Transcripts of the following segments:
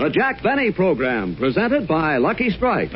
The Jack Benny Program, presented by Lucky Strike.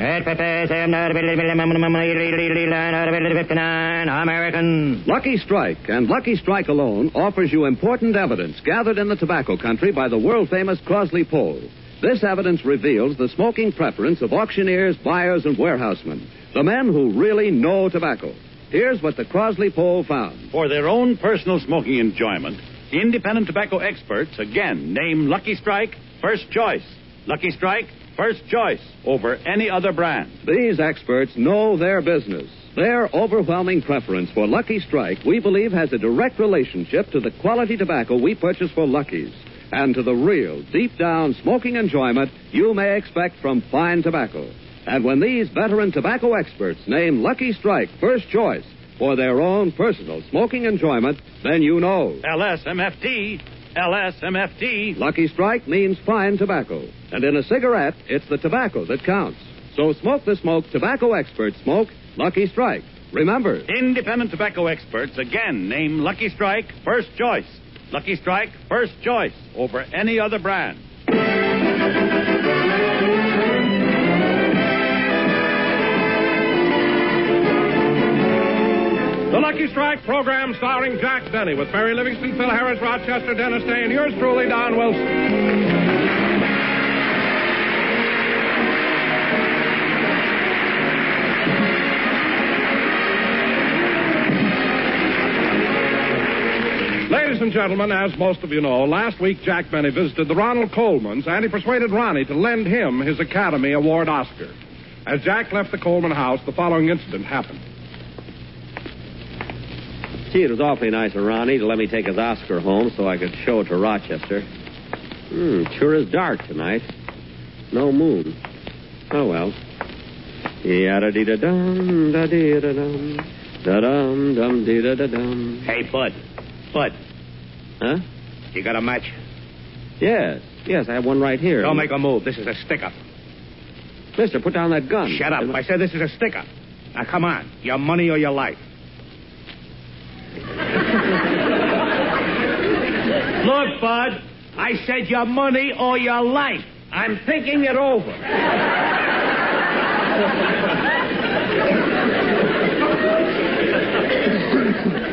American. Lucky Strike and Lucky Strike alone offers you important evidence gathered in the tobacco country by the world famous Crossley poll. This evidence reveals the smoking preference of auctioneers, buyers, and warehousemen, the men who really know tobacco. Here's what the Crossley poll found. For their own personal smoking enjoyment, independent tobacco experts again name Lucky Strike first choice. Lucky Strike first choice over any other brand. These experts know their business. Their overwhelming preference for Lucky Strike, we believe, has a direct relationship to the quality tobacco we purchase for Lucky's and to the real, deep down smoking enjoyment you may expect from fine tobacco. And when these veteran tobacco experts name Lucky Strike first choice for their own personal smoking enjoyment, then you know. LSMFT. LSMFT. Lucky Strike means fine tobacco. And in a cigarette, it's the tobacco that counts. So smoke the smoke tobacco experts smoke Lucky Strike. Remember, Independent tobacco experts again name Lucky Strike first choice. Lucky Strike first choice over any other brand. The Lucky Strike program starring Jack Benny with Mary Livingstone, Phil Harris, Rochester, Dennis Day, and yours truly, Don Wilson. Ladies and gentlemen, as most of you know, last week Jack Benny visited the Ronald Colmans and he persuaded Ronnie to lend him his Academy Award Oscar. As Jack left the Colman house, the following incident happened. Gee, it was awfully nice of Ronnie to let me take his Oscar home so I could show it to Rochester. Hmm, sure is dark tonight. No moon. Oh, well. Yada-dee-da-dum, da-dee-da-dum, da-dum, dum-dee-da-da-dum. Hey, Bud. Bud, Huh? you got a match? Yes, yes, I have one right here. Don't make a move. This is a stick up. Mister, put down that gun. Shut up. I said this is a stick up. Now, come on. Your money or your life. Look, Bud. I said your money or your life. I'm thinking it over.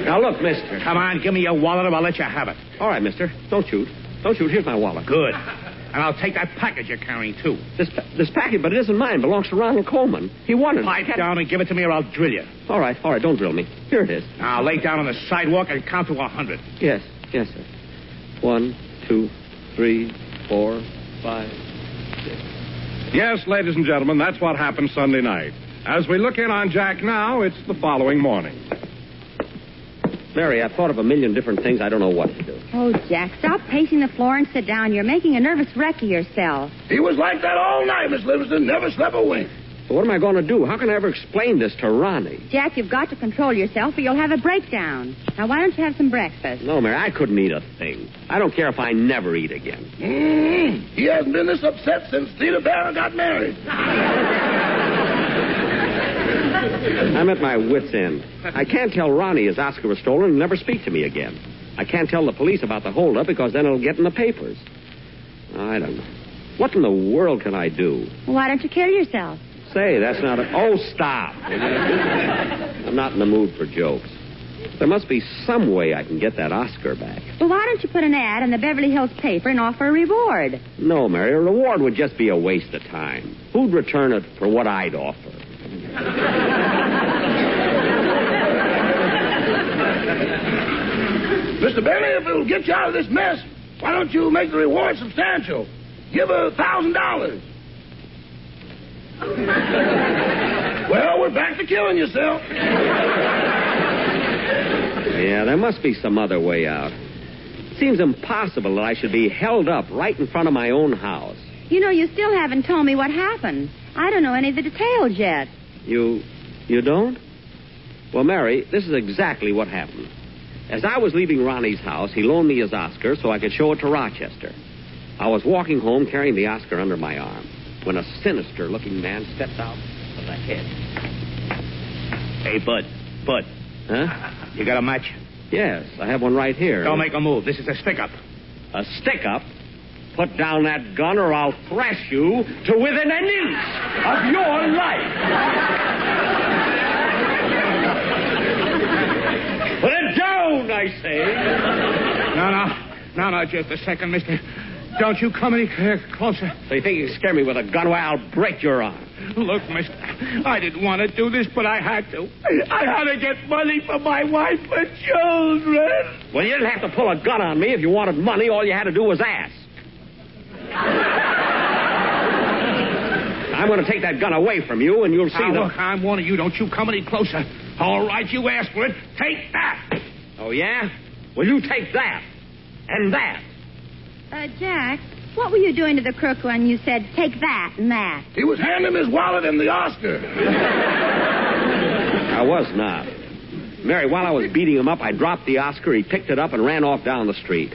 Now, look, mister. Come on, give me your wallet or I'll let you have it. All right, mister. Don't shoot. Don't shoot. Here's my wallet. Good. And I'll take that package you're carrying, too. This, pa- this package, but it isn't mine. It belongs to Ronald Colman. He won it. Pipe down and give it to me or I'll drill you. All right, all right. Don't drill me. Here it is. Now, lay down on the sidewalk and count to a hundred. Yes, yes, sir. One, two, three, four, five. Yes, ladies and gentlemen, that's what happened Sunday night. As we look in on Jack now, it's the following morning. Mary, I've thought of a million different things. I don't know what to do. Oh, Jack, stop pacing the floor and sit down. You're making a nervous wreck of yourself. He was like that all night, Miss Livingstone. Never slept a wink. But what am I going to do? How can I ever explain this to Ronnie? Jack, you've got to control yourself or you'll have a breakdown. Now, why don't you have some breakfast? No, Mary, I couldn't eat a thing. I don't care if I never eat again. Mm, he hasn't been this upset since Theda Bara got married. I'm at my wits' end. I can't tell Ronnie his Oscar was stolen and never speak to me again. I can't tell the police about the holdup because then it'll get in the papers. I don't know. What in the world can I do? Well, why don't you kill yourself? Say, that's not a. Oh, stop. I'm not in the mood for jokes. There must be some way I can get that Oscar back. Well, why don't you put an ad in the Beverly Hills paper and offer a reward? No, Mary, a reward would just be a waste of time. Who'd return it for what I'd offer? Mr. Bailey, if it'll get you out of this mess, why don't you make the reward substantial? Give a thousand dollars. Well, we're back to killing yourself. Yeah, there must be some other way out. It seems impossible that I should be held up right in front of my own house. You know, you still haven't told me what happened. I don't know any of the details yet. You. you don't? Well, Mary, this is exactly what happened. As I was leaving Ronnie's house, he loaned me his Oscar so I could show it to Rochester. I was walking home carrying the Oscar under my arm when a sinister looking man steps out of the head. Hey, Bud. Bud. Huh? You got a match? Yes, I have one right here. Don't make a move. This is a stick up. A stick up? Put down that gun or I'll thrash you to within an inch of your life. Put it down, I say. No, no. No, no, just a second, mister. Don't you come any closer. So you think you can scare me with a gun? Well, I'll break your arm. Look, mister, I didn't want to do this, but I had to. I had to get money for my wife and children. Well, you didn't have to pull a gun on me if you wanted money. All you had to do was ask. I'm going to take that gun away from you, and you'll see Now, the. look, I'm warning you. Don't you come any closer. All right, you asked for it. Take that. Oh, yeah? Well, you take that. And that. Uh, Jack, what were you doing to the crook when you said, take that and that? He was handing him his wallet and the Oscar. I was not. Mary, while I was beating him up, I dropped the Oscar. He picked it up and ran off down the street.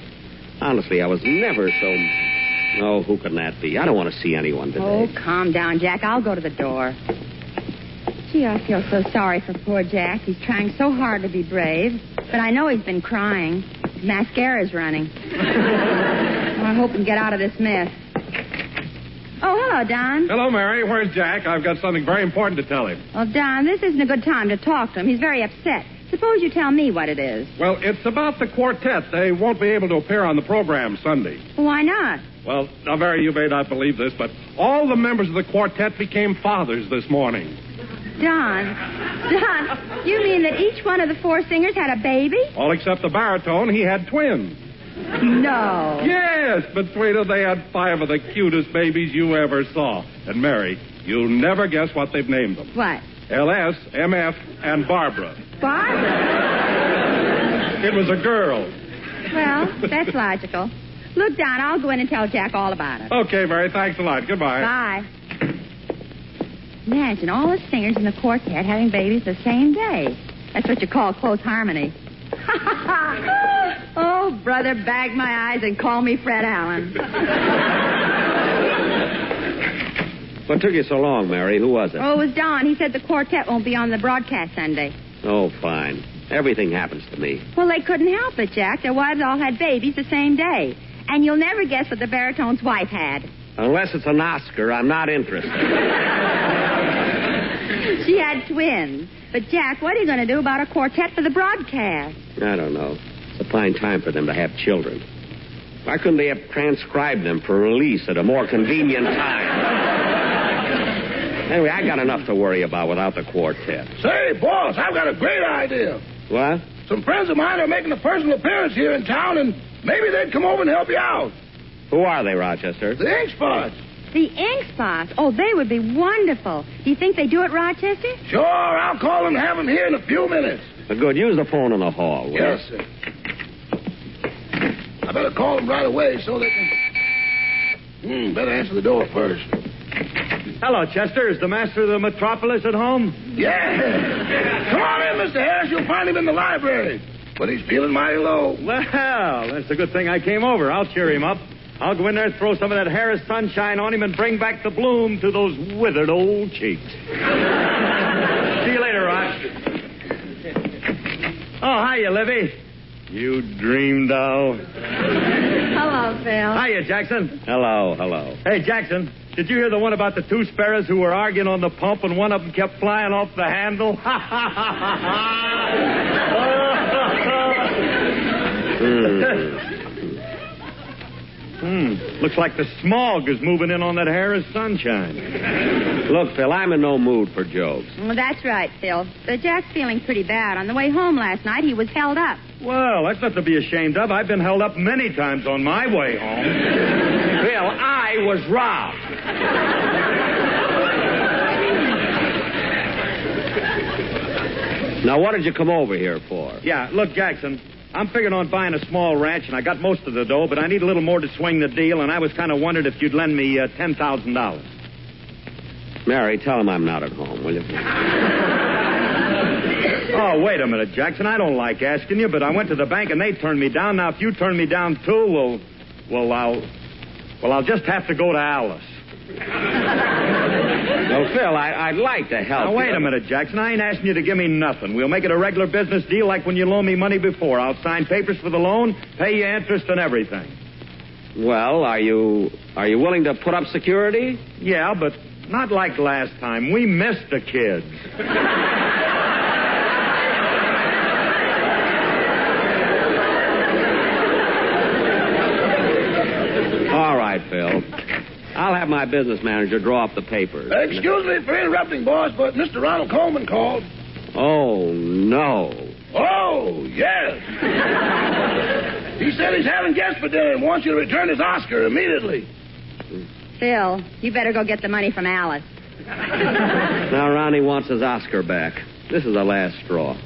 Honestly, I was never so. Oh, who can that be? I don't want to see anyone today. Oh, calm down, Jack. I'll go to the door. Gee, I feel so sorry for poor Jack. He's trying so hard to be brave. But I know he's been crying. His mascara's running. I hope he can get out of this mess. Oh, hello, Don. Hello, Mary. Where's Jack? I've got something very important to tell him. Well, Don, this isn't a good time to talk to him. He's very upset. Suppose you tell me what it is. Well, it's about the quartet. They won't be able to appear on the program Sunday. Why not? Well, now, Mary, you may not believe this, but all the members of the quartet became fathers this morning. Don, Don, you mean that each one of the four singers had a baby? All except the baritone, he had twins. No. Yes, between them they had five of the cutest babies you ever saw. And Mary, you'll never guess what they've named them. What? LS, MF, and Barbara. Barbara? It was a girl. Well, that's logical. Look, Don, I'll go in and tell Jack all about it. Okay, Mary, thanks a lot. Goodbye. Bye. Imagine all the singers in the quartet having babies the same day. That's what you call close harmony. oh, brother, bag my eyes and call me Fred Allen. What took you so long, Mary? Who was it? Oh, it was Don. He said the quartet won't be on the broadcast Sunday. Oh, fine. Everything happens to me. Well, they couldn't help it, Jack. Their wives all had babies the same day. And you'll never guess what the baritone's wife had. Unless it's an Oscar, I'm not interested. She had twins. But, Jack, what are you going to do about a quartet for the broadcast? I don't know. It's a fine time for them to have children. Why couldn't they have transcribed them for release at a more convenient time? Anyway, I got enough to worry about without the quartet. Say, boss, I've got a great idea. What? Some friends of mine are making a personal appearance here in town, and maybe they'd come over and help you out. Who are they, Rochester? The ink spots. The ink spots. Oh, they would be wonderful. Do you think they do it, Rochester? Sure, I'll call them and have them here in a few minutes. Well, good. Use the phone in the hall. will you? Yes, sir. I better call them right away so they can. Hmm, better answer the door first. Hello, Chester. Is the master of the metropolis at home? Yeah. Come on in, Mr. Harris. You'll find him in the library. But he's feeling mighty low. Well, that's a good thing I came over. I'll cheer him up. I'll go in there, throw some of that Harris sunshine on him, and bring back the bloom to those withered old cheeks. See you later, Roch. Oh, hiya, Livy. You dream doll. Hello, Phil. Hiya, Jackson. Hello, hello. Hey, Jackson, did you hear the one about the two sparrows who were arguing on the pump and one of them kept flying off the handle? Ha, Ha, ha, ha, ha, Hmm. Looks like the smog is moving in on that Harris sunshine. Look, Phil, I'm in no mood for jokes. Well, that's right, Phil. But Jack's feeling pretty bad. On the way home last night, he was held up. Well, that's not to be ashamed of. I've been held up many times on my way home. Phil, I was robbed. now, what did you come over here for? Yeah, look, Jackson, I'm figuring on buying a small ranch, and I got most of the dough, but I need a little more to swing the deal, and I was kind of wondering if you'd lend me uh, $10,000. Mary, tell him I'm not at home, will you? Oh, wait a minute, Jackson. I don't like asking you, but I went to the bank and they turned me down. Now, if you turn me down too, well, well, I'll, well, I'll just have to go to Alice. No, Phil, I, I'd like to help. Now, wait you. a minute, Jackson. I ain't asking you to give me nothing. We'll make it a regular business deal like when you loaned me money before. I'll sign papers for the loan, pay you interest and everything. Well, are you are you willing to put up security? Yeah, but not like last time. We missed the kids. All right, Phil. I'll have my business manager draw up the papers. Excuse me for interrupting, boss, but Mr. Ronald Colman called. Oh no. Oh, yes. he said he's having guests for dinner and wants you to return his Oscar immediately. Phil, you better go get the money from Alice. Now Ronnie wants his Oscar back. This is the last straw.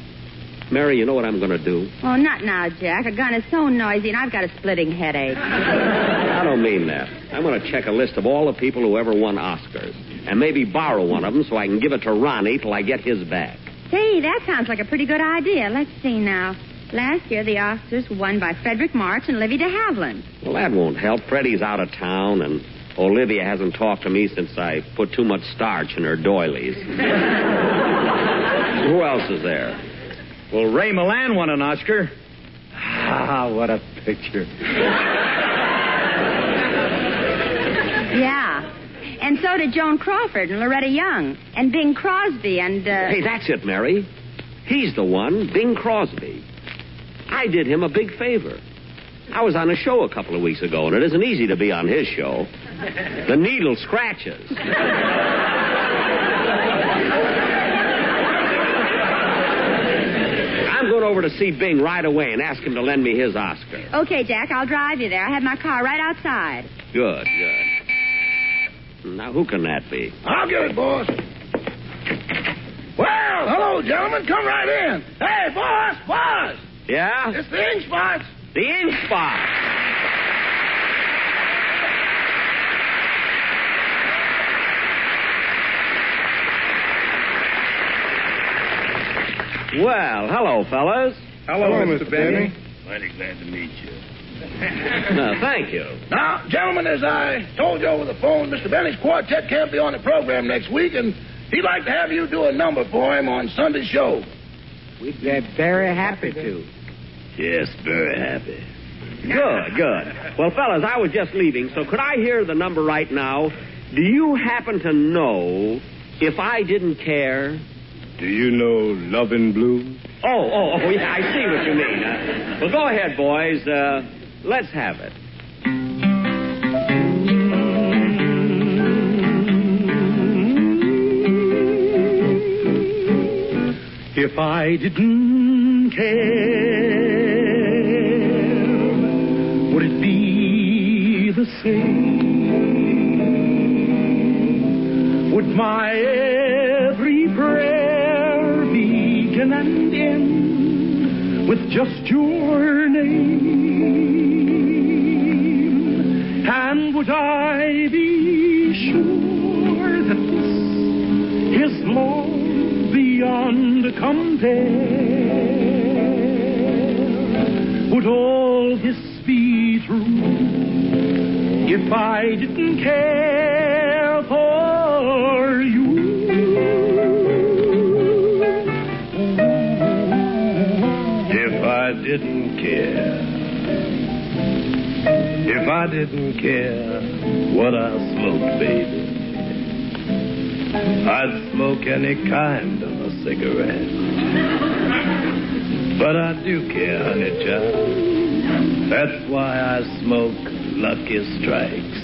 Mary, you know what I'm going to do? Oh, not now, Jack. A gun is so noisy, and I've got a splitting headache. I don't mean that. I'm going to check a list of all the people who ever won Oscars, and maybe borrow one of them so I can give it to Ronnie till I get his back. Say, that sounds like a pretty good idea. Let's see now. Last year, the Oscars were won by Fredric March and Livy de Havilland. Well, that won't help. Freddie's out of town, and Olivia hasn't talked to me since I put too much starch in her doilies. Who else is there? Well, Ray Milland won an Oscar. Ah, what a picture. Yeah. And so did Joan Crawford and Loretta Young and Bing Crosby and, uh... Hey, that's it, Mary. He's the one, Bing Crosby. I did him a big favor. I was on a show a couple of weeks ago, and it isn't easy to be on his show. The needle scratches. Going over to see Bing right away and ask him to lend me his Oscar. Okay, Jack, I'll drive you there. I have my car right outside. Good, good. Now, who can that be? I'll get it, boss. Well, hello, gentlemen. Come right in. Hey, boss, boss. Yeah? It's the ink spots. The ink spot. Well, hello, fellas. Hello, Mr. Benny. Mighty glad to meet you. Uh, thank you. Now, gentlemen, as I told you over the phone, Mr. Benny's quartet can't be on the program next week, and he'd like to have you do a number for him on Sunday's show. We'd be very happy to. Yes, very happy. Good, good. Well, fellas, I was just leaving, so could I hear the number right now? Do you happen to know if I didn't care? Do you know Love in Blue? Oh, oh, oh, yeah, I see what you mean. Uh, well, go ahead, boys. Uh, let's have it. If I didn't care, would it be the same? Would my every prayer and end with just your name? And would I be sure that this is love beyond compare. Would all this be true if I didn't care I didn't care what I smoked, baby. I'd smoke any kind of a cigarette. But I do care, honey child. That's why I smoke Lucky Strikes.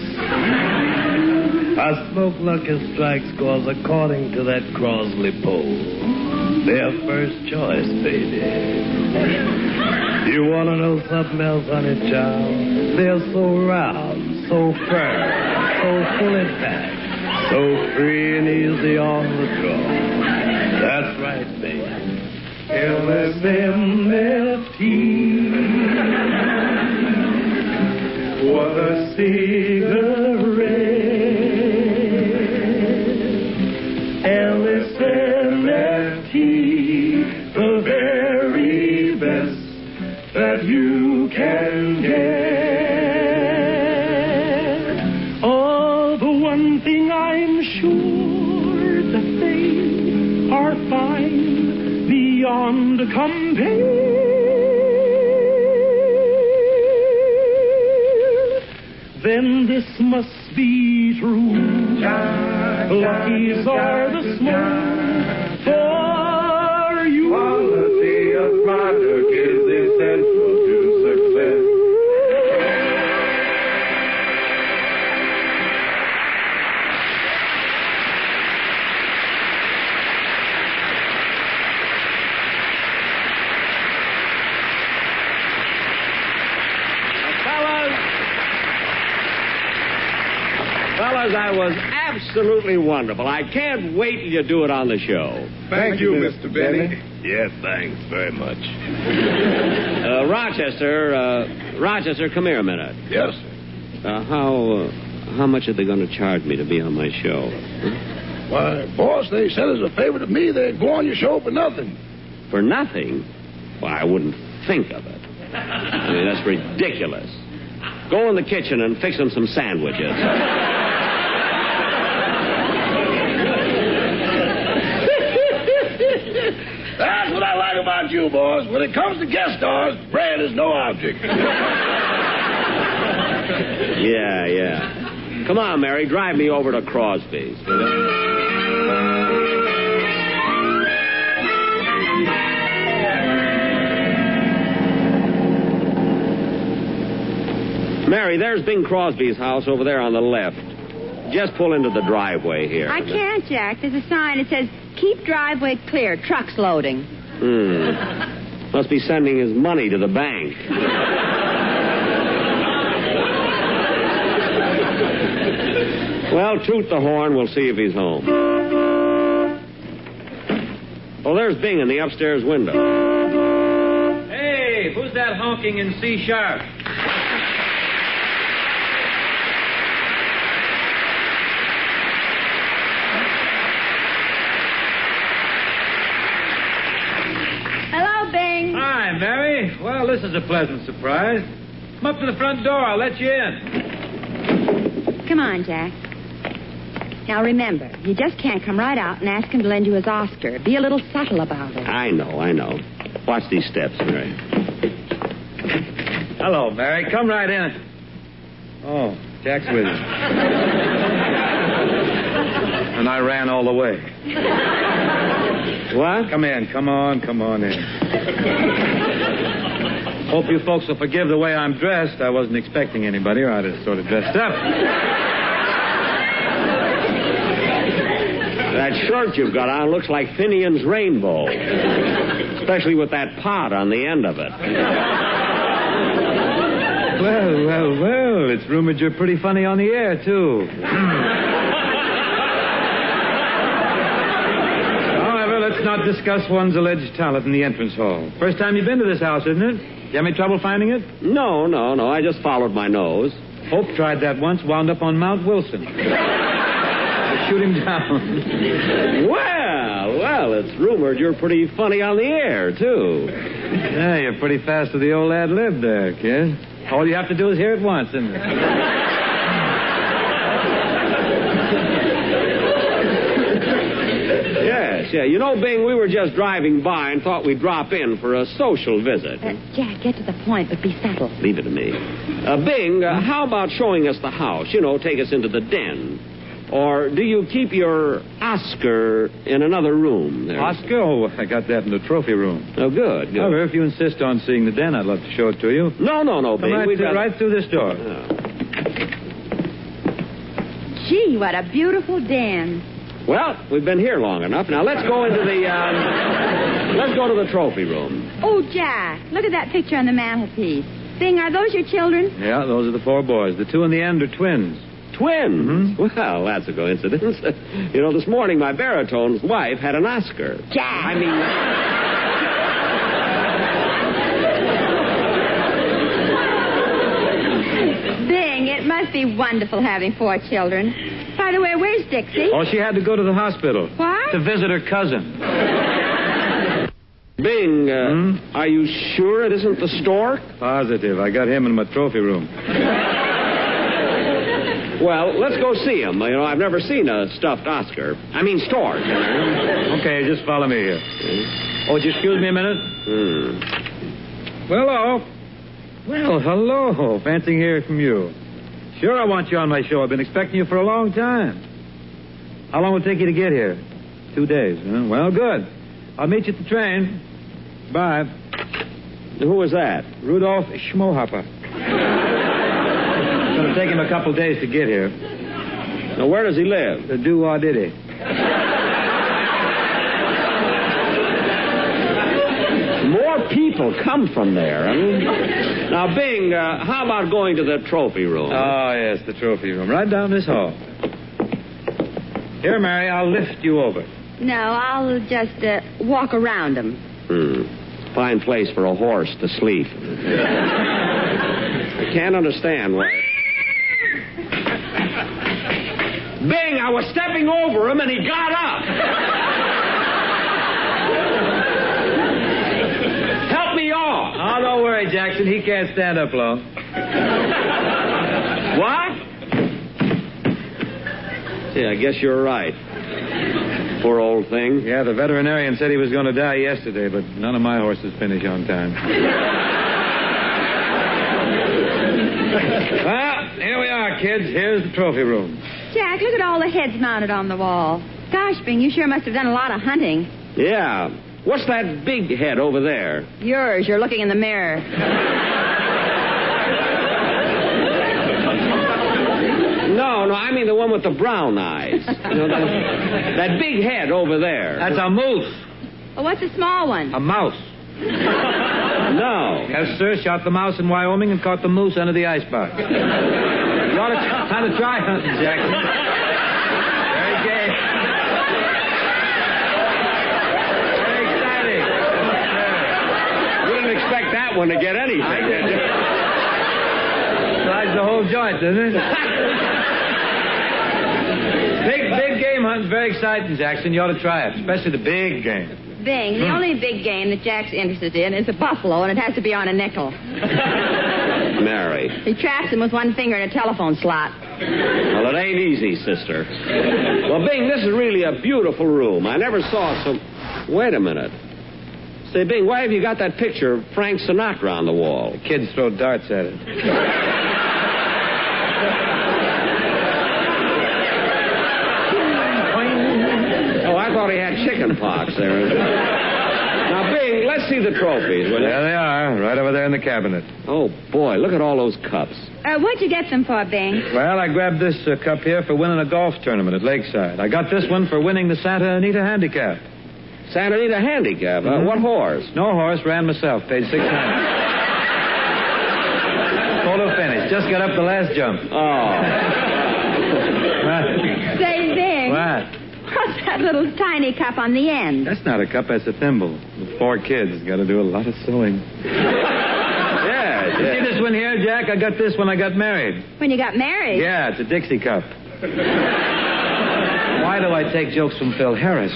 I smoke Lucky Strikes because according to that Crossley poll, they're first choice, baby. You want to know something else, honey child? They're so round, so firm, so fully packed. So free and easy on the draw. That's right, baby. LSMFT. What a cigarette. Then this must be true. Lucky's are the smoke was absolutely wonderful. I can't wait till you do it on the show. Thank you, Mr. Benny. Yes, thanks very much. Uh, Rochester, uh, Rochester, come here a minute. Yes, sir. Uh, how uh, how much are they going to charge me to be on my show? Why, boss, they said as a favor to me they'd go on your show for nothing. For nothing? Well, I wouldn't think of it. I mean, that's ridiculous. Go in the kitchen and fix them some sandwiches. That's what I like about you, boss. When it comes to guest stars, bread is no object. Yeah, yeah. Come on, Mary, drive me over to Crosby's. will you? Mary, there's Bing Crosby's house over there on the left. Just pull into the driveway here. I can't, Jack. There's a sign that says, keep driveway clear, trucks loading. Hmm. Must be sending his money to the bank. well, toot the horn. We'll see if he's home. Oh, there's Bing in the upstairs window. Hey, who's that honking in C sharp? Hello, Bing. Hi, Mary. Well, this is a pleasant surprise. Come up to the front door. I'll let you in. Come on, Jack. Now remember, you just can't come right out and ask him to lend you his Oscar. Be a little subtle about it. I know, I know. Watch these steps, Mary. Hello, Mary. Come right in. Oh, Jack's with you. and I ran all the way. What? Come in. Come on. Come on in. Hope you folks will forgive the way I'm dressed. I wasn't expecting anybody, or I'd have sort of dressed up. That shirt you've got on looks like Finian's rainbow. Especially with that pot on the end of it. Well, well, well. It's rumored you're pretty funny on the air, too. Hmm. However, let's not discuss one's alleged talent in the entrance hall. First time you've been to this house, isn't it? You have any trouble finding it? No, no, no. I just followed my nose. Hope tried that once, wound up on Mount Wilson. Shoot him down. Well, well, it's rumored you're pretty funny on the air, too. Yeah, you're pretty fast with the old ad lib there, kid. All you have to do is hear it once, isn't it? Yes, yeah. You know, Bing, we were just driving by and thought we'd drop in for a social visit. Uh, Jack, get to the point, but be subtle. Leave it to me. Uh, Bing, uh, how about showing us the house? You know, take us into the den. Or do you keep your Oscar in another room? There? Oscar? Oh, I got that in the trophy room. Oh, good, good. However, if you insist on seeing the den, I'd love to show it to you. No, no, no, Come Bing. right, We've through, got... right through this door. Gee, what a beautiful den. Well, we've been here long enough. Now let's go into the um, let's go to the trophy room. Oh, Jack, look at that picture on the mantelpiece. Bing, are those your children? Yeah, those are the four boys. The two in the end are twins. Twins? Mm-hmm. Well, that's a coincidence. you know, this morning my baritone's wife had an Oscar. Jack. I mean. Bing, it must be wonderful having four children. By the way, where's Dixie? Oh, she had to go to the hospital. What? To visit her cousin. Bing, uh, Hmm? are you sure it isn't the stork? Positive. I got him in my trophy room. Well, let's go see him. You know, I've never seen a stuffed Oscar. I mean, stork. Okay, just follow me here. Oh, would you excuse me a minute? Hmm. Well, hello. Well, hello. Fancy hearing from you. Sure, I want you on my show. I've been expecting you for a long time. How long will it take you to get here? Two days, huh? Well, good. I'll meet you at the train. Bye. Who was that? Rudolph Schmohopper. It's going to take him a couple days to get here. Now, where does he live? The do did he? More people come from there. I mean, now, Bing, uh, how about going to the trophy room? Oh, yes, the trophy room. Right down this hall. Here, Mary, I'll lift you over. No, I'll just uh, walk around them. Hmm. Fine place for a horse to sleep. I can't understand why. Bing, I was stepping over him and he got up. Help me off. Jackson. He can't stand up long. What? Yeah, I guess you're right. Poor old thing. Yeah, the veterinarian said he was going to die yesterday, but none of my horses finish on time. well, here we are, kids. Here's the trophy room. Jack, look at all the heads mounted on the wall. Gosh, Bing, you sure must have done a lot of hunting. Yeah. What's that big head over there? Yours, you're looking in the mirror. No, no, I mean the one with the brown eyes. You know, that, that big head over there. That's a moose. Well, what's a small one? A mouse. No. Yes, sir. Shot the mouse in Wyoming and caught the moose under the icebox. you ought to kind of try hunting, Jackson. Very gay. Very exciting. You didn't expect that one to get anything, did you? Slides the whole joint, doesn't it? big, big game hunting's very exciting, Jackson. You ought to try it, especially the big game. Bing, the hmm. only big game that Jack's interested in is a buffalo, and it has to be on a nickel. Mary. He traps him with one finger in a telephone slot. Well, it ain't easy, sister. Well, Bing, this is really a beautiful room. I never saw so. Wait a minute. Say, Bing, why have you got that picture of Frank Sinatra on the wall? The kids throw darts at it. Oh, I thought he had chicken pox there. Now, Bing, let's see the trophies, will you? There they are, right over there in the cabinet. Oh, boy, look at all those cups. Uh, what'd you get them for, Bing? Well, I grabbed this uh, cup here for winning a golf tournament at Lakeside. I got this one for winning the Santa Anita Handicap. Santa Anita Handicap. Uh, Mhm. what horse? No horse, ran myself, paid six hundred. Photo finish. Just got up the last jump. Oh. What? Say, Bing. What? What's that little tiny cup on the end? That's not a cup, that's a thimble. With four kids, got to do a lot of sewing. Yeah, You see this one here, Jack? I got this when I got married. When you got married? Yeah, it's a Dixie cup. Why do I take jokes from Phil Harris?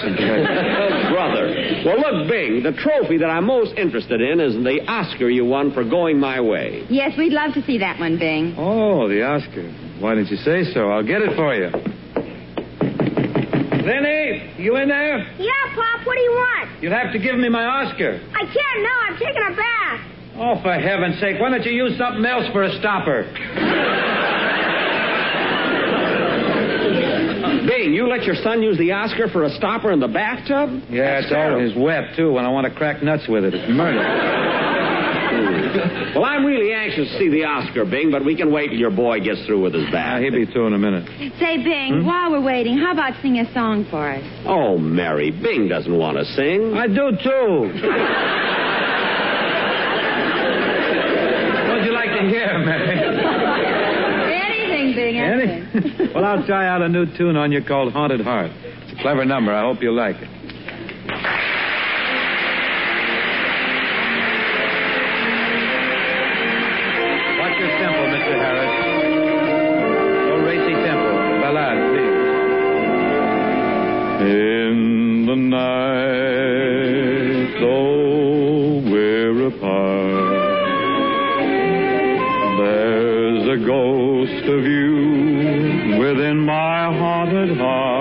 Brother. Well, look, Bing, the trophy that I'm most interested in is the Oscar you won for going my way. Yes, we'd love to see that one, Bing. Oh, the Oscar. Why didn't you say so? I'll get it for you. Lenny, you in there? Yeah, Pop, what do you want? You'll have to give me my Oscar. I can't now. I'm taking a bath. Oh, for heaven's sake, why don't you use something else for a stopper? Bing, you let your son use the Oscar for a stopper in the bathtub? Yeah, it's always wet, too, when I want to crack nuts with it. It's murder. Well, I'm really anxious to see the Oscar, Bing, but we can wait till your boy gets through with his Ah, bath. he'll be through in a minute. Say, Bing, Hmm? while we're waiting, how about sing a song for us? Oh, Mary, Bing doesn't want to sing. I do, too. What'd you like to hear, Mary? well, I'll try out a new tune on you called Haunted Heart. It's a clever number. I hope you like it. Watch your tempo, Mr. Harris. No racy tempo. Ballad. In the night, though we're apart, there's a ghost of you haunted heart.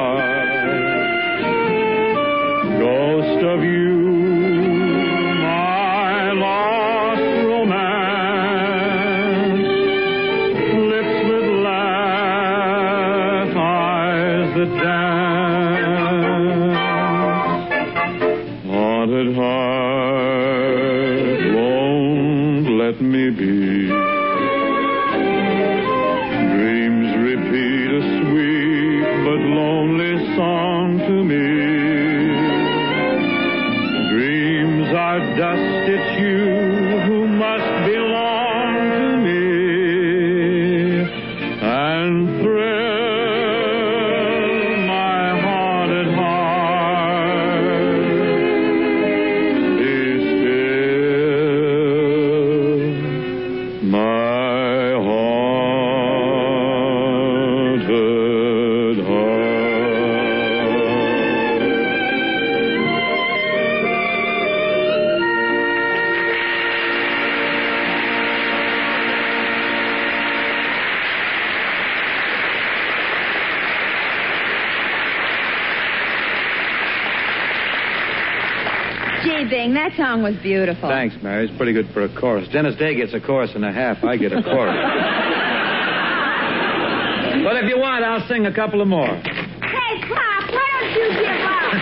That song was beautiful. Thanks, Mary. It's pretty good for a chorus. Dennis Day gets a chorus and a half. I get a chorus. but if you want, I'll sing a couple of more. Hey, Pop, why don't you give up?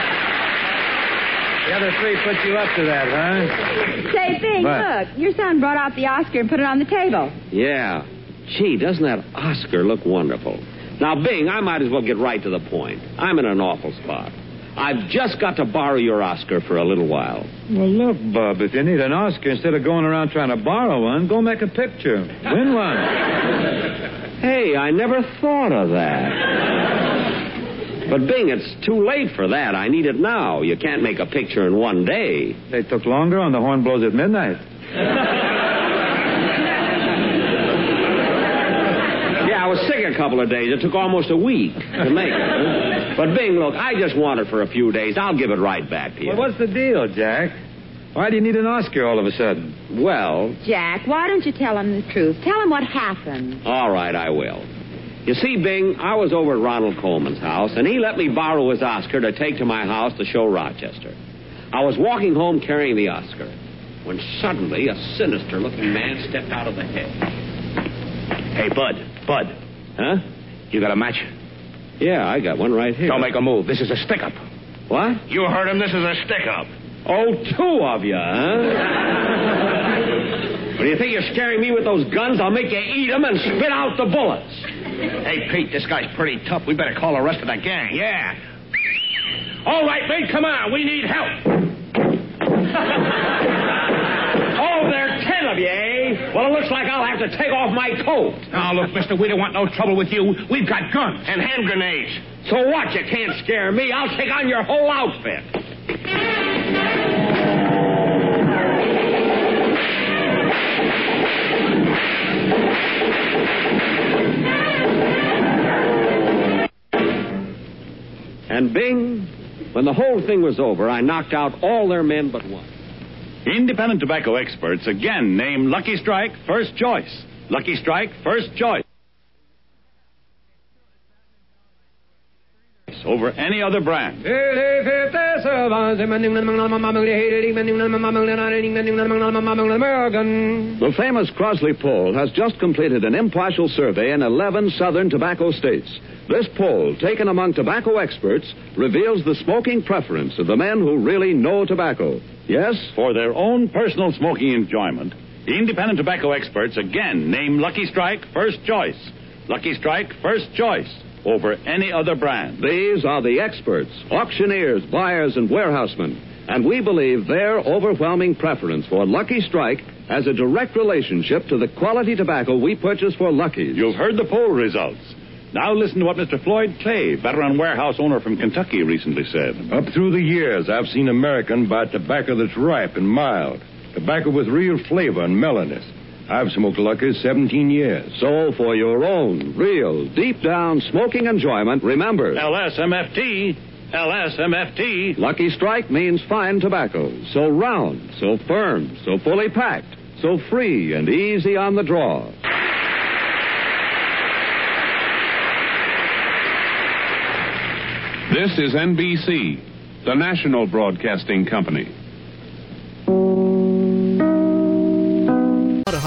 The other three put you up to that, huh? Say, Bing, What? look, your son brought out the Oscar and put it on the table. Yeah. Gee, doesn't that Oscar look wonderful? Now, Bing, I might as well get right to the point. I'm in an awful spot. I've just got to borrow your Oscar for a little while. Well, look, Bub, if you need an Oscar, instead of going around trying to borrow one, go make a picture. Win one. Hey, I never thought of that. But Bing, it's too late for that. I need it now. You can't make a picture in one day. They took longer on the horn blows at midnight. Yeah, I was sick a couple of days. It took almost a week to make it. But Bing, look, I just want it for a few days. I'll give it right back to you. Well, what's the deal, Jack? Why do you need an Oscar all of a sudden? Well, Jack, why don't you tell him the truth? Tell him what happened. all right, I will. You see, Bing, I was over at Ronald Colman's house, and he let me borrow his Oscar to take to my house to show Rochester. I was walking home carrying the Oscar when suddenly a sinister looking man stepped out of the hedge. Hey, Bud, Bud, Huh? you got a match? Yeah, I got one right here. Don't make a move. This is a stick up. What? You heard him. This is a stick up. Oh, two of you, huh? When you think you're scaring me with those guns, I'll make you eat them and spit out the bullets. Hey, Pete, this guy's pretty tough. We better call the rest of the gang. Yeah. All right, mate, come on. We need help. Oh, there are ten of you, eh? Well, it looks like I'll have to take off my coat. Now, look, mister, we don't want no trouble with you. We've got guns. And hand grenades. So what? You can't scare me. I'll take on your whole outfit. And Bing, when the whole thing was over, I knocked out all their men but one. Independent tobacco experts again name Lucky Strike first choice. Lucky Strike first choice. Over any other brand. The famous Crossley poll has just completed an impartial survey in 11 southern tobacco states. This poll, taken among tobacco experts, reveals the smoking preference of the men who really know tobacco. Yes? For their own personal smoking enjoyment, the independent tobacco experts again name Lucky Strike first choice. Lucky Strike first choice over any other brand. These are the experts, auctioneers, buyers, and warehousemen. And we believe their overwhelming preference for Lucky Strike has a direct relationship to the quality tobacco we purchase for Lucky's. You've heard the poll results. Now listen to what Mr. Floyd Clay, veteran warehouse owner from Kentucky, recently said. Up through the years, I've seen American buy tobacco that's ripe and mild, tobacco with real flavor and mellowness. I've smoked Luckies 17 years. So, for your own, real, deep down smoking enjoyment, remember. LSMFT. LSMFT. Lucky Strike means fine tobacco. So round, so firm, so fully packed, so free and easy on the draw. This is NBC, the national broadcasting company.